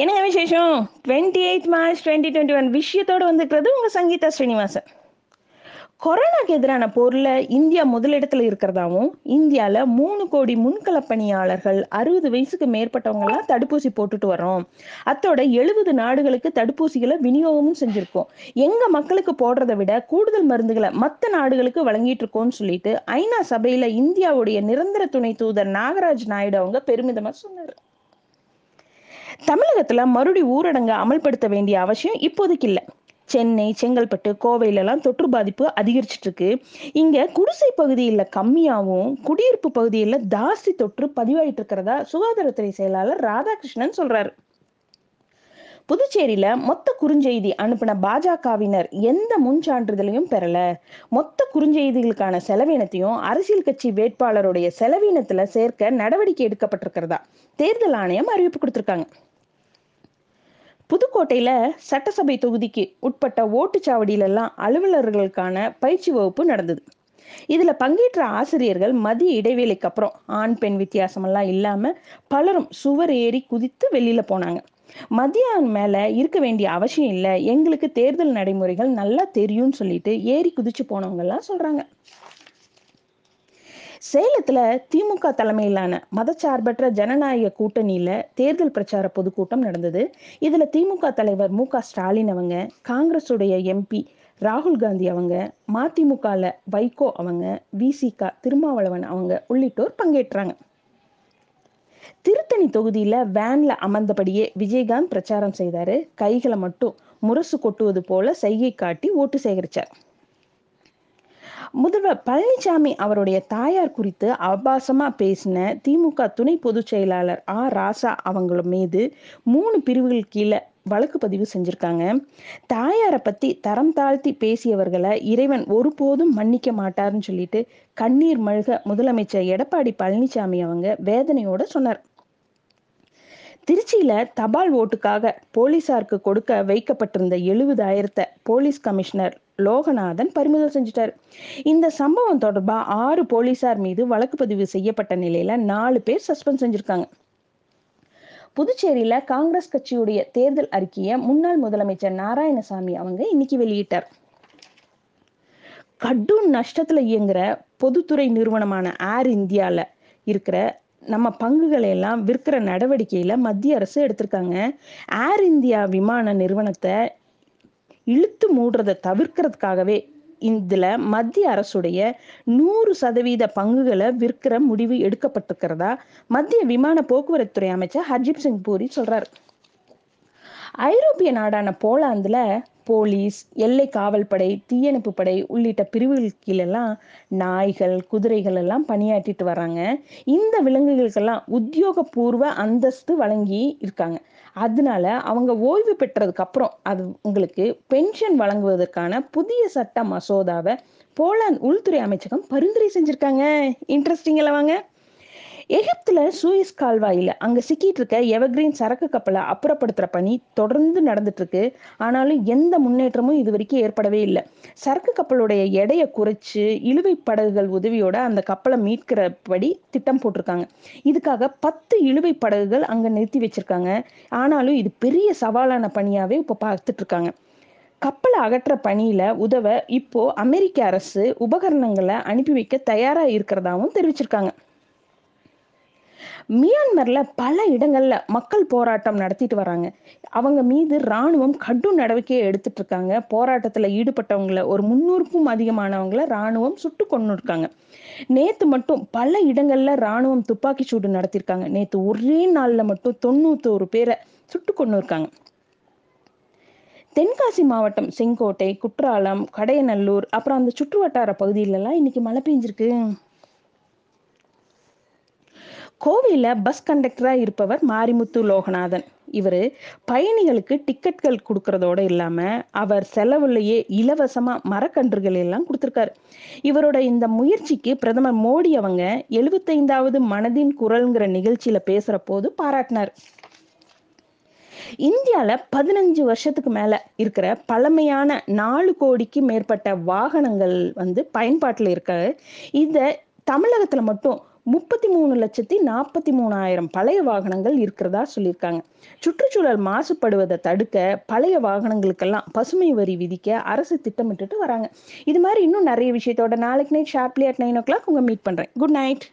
என்னங்க விசேஷம்? Twenty eight March twenty twenty one விஷயத்தோடு வந்துக்கிறது உங்கள் சங்கீதா ஸ்ரீனிவாசன். கொரோனாக்கு எதிரான போரில் இந்தியா முதலிடத்தில் இருக்கிறதாவும் இந்தியாவில் மூணு கோடி முன்களப்பணியாளர்கள் அறுபது வயசுக்கு மேற்பட்டவங்கலாம் தடுப்பூசி போட்டுட்டு வரோம் அத்தோட எழுபது நாடுகளுக்கு தடுப்பூசிகளை விநியோகமும் செஞ்சுருக்கோம். எங்கள் மக்களுக்கு போடுறதை விட கூடுதல் மருந்துகளை மற்ற நாடுகளுக்கு வழங்கிட்டு இருக்கோம்னு சொல்லிட்டு ஐநா சபையில் இந்தியாவுடைய நிரந்தர துணை தூதர் நாகராஜ் நாயுடு அவங்க பெருமிதமாக சொன்னார். தமிழகத்துல மறுபடி ஊரடங்கு அமல்படுத்த வேண்டிய அவசியம் இப்போதைக்கு இல்லை. சென்னை செங்கல்பட்டு கோவையிலலாம் தொற்று பாதிப்பு அதிகரிச்சிட்டு இருக்கு இங்க குடிசை பகுதியில் கம்மியாகவும் குடியிருப்பு பகுதியில் ஜாஸ்தி தொற்று பதிவாயிட்டு இருக்கிறதா சுகாதாரத்துறை செயலாளர் ராதாகிருஷ்ணன் சொல்றாரு. புதுச்சேரியில மொத்த குறுஞ்செய்தி அனுப்பின பாஜகவினர் எந்த முன் சான்றிதழையும் பெறல. மொத்த குறுஞ்செய்திகளுக்கான செலவினத்தையும் அரசியல் கட்சி வேட்பாளருடைய செலவினத்துல சேர்க்க நடவடிக்கை எடுக்கப்பட்டிருக்கிறதா. தேர்தல் ஆணையம் அறிவிப்பு கொடுத்திருக்காங்க. புதுக்கோட்டையில சட்டசபை தொகுதிக்கு உட்பட்ட ஓட்டுச்சாவடியிலெல்லாம் அலுவலர்களுக்கான பயிற்சி வகுப்பு நடந்தது. இதுல பங்கேற்ற ஆசிரியர்கள் மதிய இடைவேளைக்கு அப்புறம் ஆண் பெண் வித்தியாசமெல்லாம் இல்லாம பலரும் சுவர் ஏறி குதித்து வெளியில போனாங்க. மதியம் மேல இருக்க வேண்டிய அவசியம் இல்லை. எங்களுக்கு தேர்தல் நடைமுறைகள் நல்லா தெரியும்னு சொல்லிட்டு ஏறி குதிச்சு போனவங்க எல்லாம் சொல்றாங்க. சேலத்துல திமுக தலைமையிலான மதச்சார்பற்ற ஜனநாயக கூட்டணியில தேர்தல் பிரச்சார பொதுக்கூட்டம் நடந்தது. இதுல திமுக தலைவர் மு க ஸ்டாலின் அவங்க காங்கிரஸுடைய எம்பி ராகுல் காந்தி அவங்க மதிமுகல வைகோ அவங்க விசிகா திருமாவளவன் அவங்க உள்ளிட்டோர் பங்கேற்றாங்க. திருத்தணி தொகுதியில வேன்ல அமர்ந்தபடியே விஜயகாந்த் பிரச்சாரம் செய்தாரு. கைகளை மட்டும் முரசு கொட்டுவது போல சைகை காட்டி ஓட்டு சேகரிச்சார். முதல்வர் பழனிசாமி அவருடைய தாயார் குறித்து அபாசமா பேசின திமுக துணை பொதுச் செயலாளர் ஆ ராசா அவங்கள மீது மூணு பிரிவுகள் கீழே வழக்கு பதிவு செஞ்சிருக்காங்க. தாயாரை பத்தி தரம் தாழ்த்தி பேசியவர்களை இறைவன் ஒருபோதும் மன்னிக்க மாட்டார்னு சொல்லிட்டு கண்ணீர் மழ்க முதலமைச்சர் எடப்பாடி பழனிசாமி அவங்க வேதனையோட சொன்னார். திருச்சியில தபால் ஓட்டுக்காக போலீசாருக்கு கொடுக்க வைக்கப்பட்டிருந்த எழுபதாயிரத்தை போலீஸ் கமிஷனர் லோகநாதன் பறிமுதல் செஞ்சிட்டார். இந்த சம்பவம் தொடர்பா ஆறு போலீசார் மீது வழக்கு பதிவு செய்யப்பட்ட நிலையில நாலு பேர் சஸ்பெண்ட் செஞ்சிருக்காங்க. புதுச்சேரியில காங்கிரஸ் கட்சியுடைய தேர்தல் அறிக்கையை முன்னாள் முதலமைச்சர் நாராயணசாமி அவங்க இன்னைக்கு வெளியிட்டார். கடும் நஷ்டத்துல இயங்குற பொதுத்துறை நிறுவனமான ஏர் இந்தியால இருக்கிற நம்ம பங்குகளை எல்லாம் விற்கிற நடவடிக்கையில மத்திய அரசு எடுத்திருக்காங்க. ஏர் இந்தியா விமான நிறுவனத்தை இழுத்து மூடுறதை தவிர்க்கிறதுக்காகவே இதுல மத்திய அரசுடைய நூறு சதவீத பங்குகளை விற்கிற முடிவு எடுக்கப்பட்டிருக்கிறதா? மத்திய விமான போக்குவரத்துறை அமைச்சர் ஹர்ஜீப் சிங் பூரி சொல்றாரு. ஐரோப்பிய நாடான போலாந்துல போலீஸ் எல்லை காவல் படை தீயணைப்பு படை உள்ளிட்ட பிரிவுகள் கீழெல்லாம் நாய்கள் குதிரைகள் எல்லாம் பணியாற்றிட்டு வர்றாங்க. இந்த விலங்குகளுக்கெல்லாம் உத்தியோகபூர்வ அந்தஸ்து வழங்கி இருக்காங்க. அதனால அவங்க ஓய்வு பெற்றதுக்கு அப்புறம் அது உங்களுக்கு பென்ஷன் வழங்குவதற்கான புதிய சட்ட மசோதாவை போலாந்து உள்துறை அமைச்சகம் பரிந்துரை செஞ்சிருக்காங்க. இன்ட்ரெஸ்டிங்கில் வாங்க. எகிப்துல சூயிஸ் கால்வாயில அங்க சிக்கிட்டு இருக்க எவர்கிரீன் சரக்கு கப்பலை அப்புறப்படுத்துற பணி தொடர்ந்து நடந்துட்டு இருக்கு. ஆனாலும் எந்த முன்னேற்றமும் இது வரைக்கும் ஏற்படவே இல்லை. சரக்கு கப்பலுடைய எடையை குறைச்சு இழுவை படகுகள் உதவியோட அந்த கப்பலை மீட்கிறபடி திட்டம் போட்டிருக்காங்க. இதுக்காக பத்து இழுவை படகுகள் அங்க நிறுத்தி வச்சிருக்காங்க. ஆனாலும் இது பெரிய சவாலான பணியாவே இப்ப பார்த்துட்டு இருக்காங்க. கப்பலை அகற்ற பணியில உதவ இப்போ அமெரிக்க அரசு உபகரணங்களை அனுப்பி வைக்க தயாரா இருக்கிறதாவும் தெரிவிச்சிருக்காங்க. மியான்மர்ல பல இடங்கள்ல மக்கள் போராட்டம் நடத்திட்டு வராங்க. அவங்க மீது ராணுவம் கடும் நடவடிக்கையை எடுத்துட்டு இருக்காங்க. போராட்டத்துல ஈடுபட்டவங்கள ஒரு முன்னூறுக்கும் அதிகமானவங்கள ராணுவம் சுட்டு கொண்டு இருக்காங்க நேத்து மட்டும் பல இடங்கள்ல ராணுவம் துப்பாக்கி சூடு நடத்திருக்காங்க. நேத்து ஒரே நாள்ல மட்டும் தொண்ணூத்தோரு பேரை சுட்டு கொண்டு இருக்காங்க தென்காசி மாவட்டம் செங்கோட்டை குற்றாலம் கடையநல்லூர் அப்புறம் அந்த சுற்று வட்டார பகுதியிலலாம் இன்னைக்கு மழை பெஞ்சிருக்கு. கோவையில் பஸ் கண்டக்டராக இருப்பவர் மாரிமுத்து லோகநாதன். இவர் பயணிகளுக்கு டிக்கெட்கள் கொடுக்கறதோட இல்லாமல் அவர் செலவுலையே இலவசமாக மரக்கன்றுகள் எல்லாம் கொடுத்துருக்காரு. இவரோட இந்த முயற்சிக்கு பிரதமர் மோடி அவங்க எழுபத்தைந்தாவது மனதின் குரல்ங்கிற நிகழ்ச்சியில் பேசுகிற போது பாராட்டினார். இந்தியாவில் பதினஞ்சு வருஷத்துக்கு மேலே இருக்கிற பழமையான நாலு கோடிக்கு மேற்பட்ட வாகனங்கள் வந்து பயன்பாட்டில் இருக்க இதை தமிழகத்துல மட்டும் முப்பத்தி மூணு லட்சத்தி நாற்பத்தி மூணாயிரம் பழைய வாகனங்கள் இருக்கிறதா சொல்லியிருக்காங்க. சுற்றுச்சூழல் மாசுபடுவதை தடுக்க பழைய வாகனங்களுக்கெல்லாம் பசுமை வரி விதிக்க அரசு திட்டமிட்டுட்டு வராங்க. இது மாதிரி இன்னும் நிறைய விஷயத்தோட நாளைக்கு night sharply at nine o'clock உங்க மீட் பண்றேன். Good night.